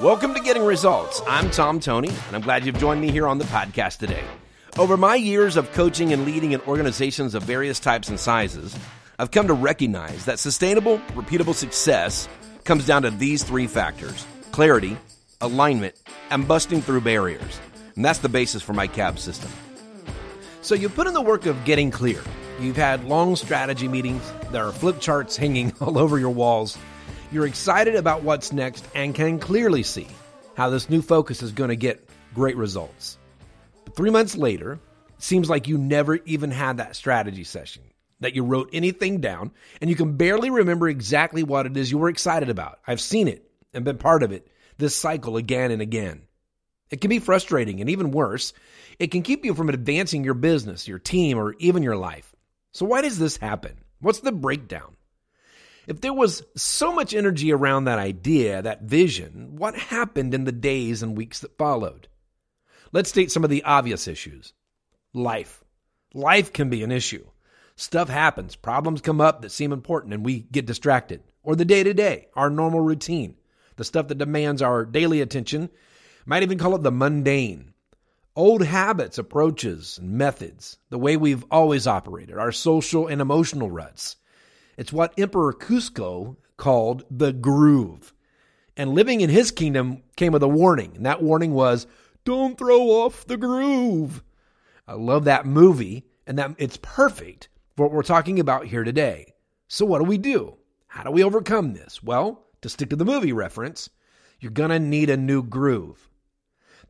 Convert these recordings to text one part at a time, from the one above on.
Welcome to Getting Results. I'm Tom Toney, and I'm glad you've joined me here on the podcast today. Over my years of coaching and leading in organizations of various types and sizes, I've come to recognize that sustainable, repeatable success comes down to these three factors clarity, alignment, and busting through barriers. And that's the basis for my CAB system. So you've put in the work of getting clear. You've had long strategy meetings, there are flip charts hanging all over your walls. You're excited about what's next and can clearly see how this new focus is going to get great results. But three months later, it seems like you never even had that strategy session, that you wrote anything down, and you can barely remember exactly what it is you were excited about. I've seen it and been part of it this cycle again and again. It can be frustrating, and even worse, it can keep you from advancing your business, your team, or even your life. So, why does this happen? What's the breakdown? If there was so much energy around that idea, that vision, what happened in the days and weeks that followed? Let's state some of the obvious issues. Life. Life can be an issue. Stuff happens, problems come up that seem important, and we get distracted. Or the day to day, our normal routine, the stuff that demands our daily attention. Might even call it the mundane. Old habits, approaches, and methods, the way we've always operated, our social and emotional ruts. It's what Emperor Kuzco called the groove. And living in his kingdom came with a warning, and that warning was don't throw off the groove. I love that movie, and that it's perfect for what we're talking about here today. So what do we do? How do we overcome this? Well, to stick to the movie reference, you're going to need a new groove.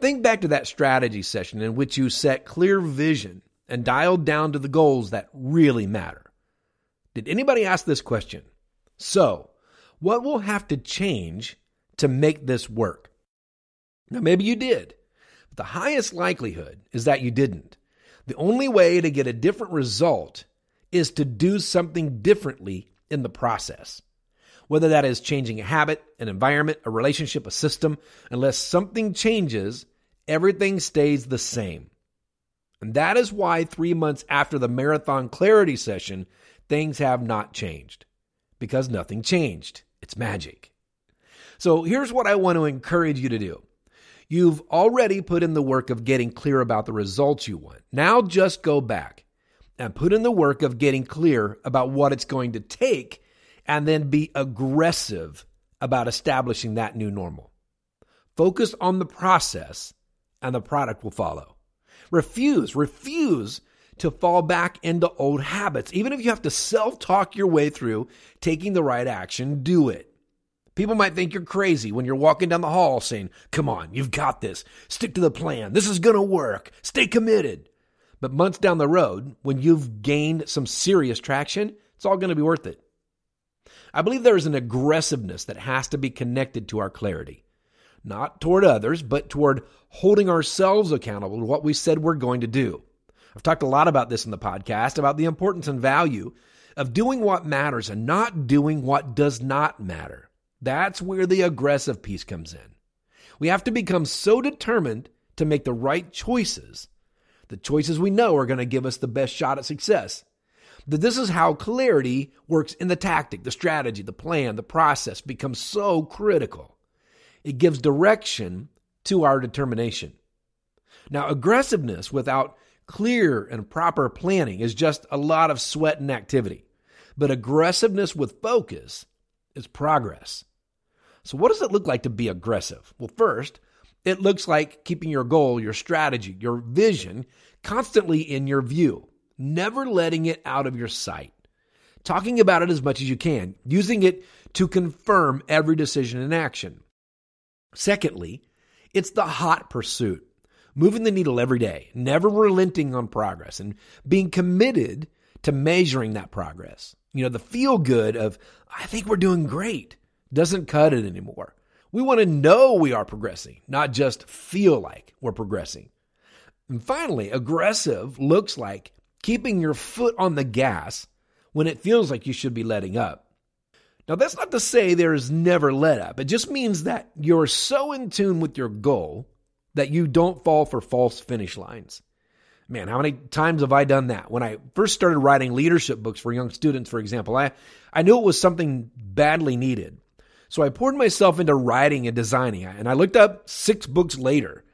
Think back to that strategy session in which you set clear vision and dialed down to the goals that really matter. Did anybody ask this question? So, what will have to change to make this work? Now, maybe you did, but the highest likelihood is that you didn't. The only way to get a different result is to do something differently in the process. Whether that is changing a habit, an environment, a relationship, a system, unless something changes, everything stays the same. And that is why three months after the marathon clarity session, things have not changed because nothing changed. It's magic. So here's what I want to encourage you to do. You've already put in the work of getting clear about the results you want. Now just go back and put in the work of getting clear about what it's going to take and then be aggressive about establishing that new normal. Focus on the process and the product will follow. Refuse, refuse to fall back into old habits. Even if you have to self talk your way through taking the right action, do it. People might think you're crazy when you're walking down the hall saying, Come on, you've got this. Stick to the plan. This is going to work. Stay committed. But months down the road, when you've gained some serious traction, it's all going to be worth it. I believe there is an aggressiveness that has to be connected to our clarity, not toward others, but toward holding ourselves accountable to what we said we're going to do. I've talked a lot about this in the podcast about the importance and value of doing what matters and not doing what does not matter. That's where the aggressive piece comes in. We have to become so determined to make the right choices, the choices we know are going to give us the best shot at success. That this is how clarity works in the tactic, the strategy, the plan, the process becomes so critical. It gives direction to our determination. Now, aggressiveness without Clear and proper planning is just a lot of sweat and activity. But aggressiveness with focus is progress. So, what does it look like to be aggressive? Well, first, it looks like keeping your goal, your strategy, your vision constantly in your view, never letting it out of your sight. Talking about it as much as you can, using it to confirm every decision and action. Secondly, it's the hot pursuit moving the needle every day, never relenting on progress, and being committed to measuring that progress. You know, the feel good of, I think we're doing great, doesn't cut it anymore. We want to know we are progressing, not just feel like we're progressing. And finally, aggressive looks like keeping your foot on the gas when it feels like you should be letting up. Now, that's not to say there is never let up. It just means that you're so in tune with your goal that you don't fall for false finish lines. Man, how many times have I done that? When I first started writing leadership books for young students, for example, I, I knew it was something badly needed. So I poured myself into writing and designing, and I looked up six books later.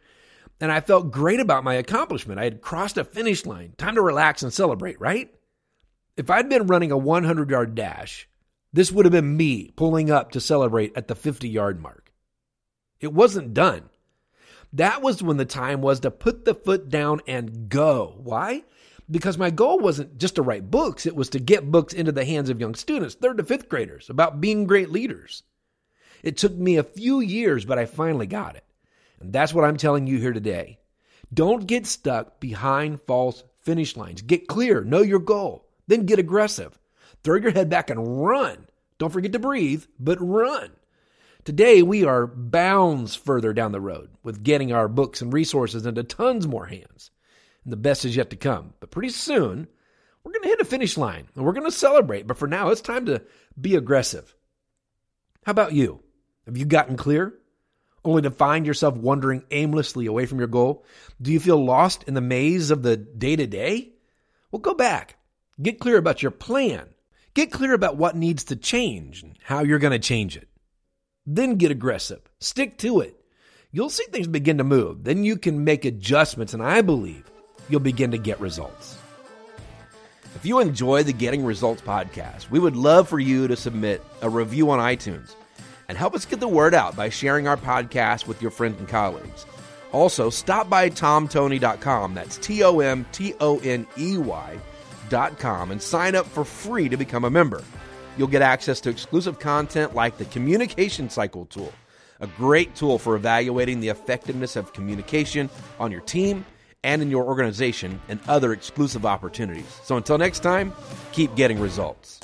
And I felt great about my accomplishment. I had crossed a finish line. Time to relax and celebrate, right? If I'd been running a 100 yard dash, this would have been me pulling up to celebrate at the 50 yard mark. It wasn't done. That was when the time was to put the foot down and go. Why? Because my goal wasn't just to write books, it was to get books into the hands of young students, third to fifth graders, about being great leaders. It took me a few years, but I finally got it. And that's what I'm telling you here today. Don't get stuck behind false finish lines. Get clear, know your goal, then get aggressive. Throw your head back and run. Don't forget to breathe, but run. Today, we are bounds further down the road with getting our books and resources into tons more hands. And the best is yet to come. But pretty soon, we're going to hit a finish line and we're going to celebrate. But for now, it's time to be aggressive. How about you? Have you gotten clear? Only to find yourself wandering aimlessly away from your goal? Do you feel lost in the maze of the day to day? Well, go back. Get clear about your plan. Get clear about what needs to change and how you're going to change it. Then get aggressive. Stick to it. You'll see things begin to move. Then you can make adjustments, and I believe you'll begin to get results. If you enjoy the Getting Results podcast, we would love for you to submit a review on iTunes and help us get the word out by sharing our podcast with your friends and colleagues. Also, stop by tomtoney.com. That's T O M T O N E Y.com and sign up for free to become a member. You'll get access to exclusive content like the Communication Cycle tool, a great tool for evaluating the effectiveness of communication on your team and in your organization, and other exclusive opportunities. So until next time, keep getting results.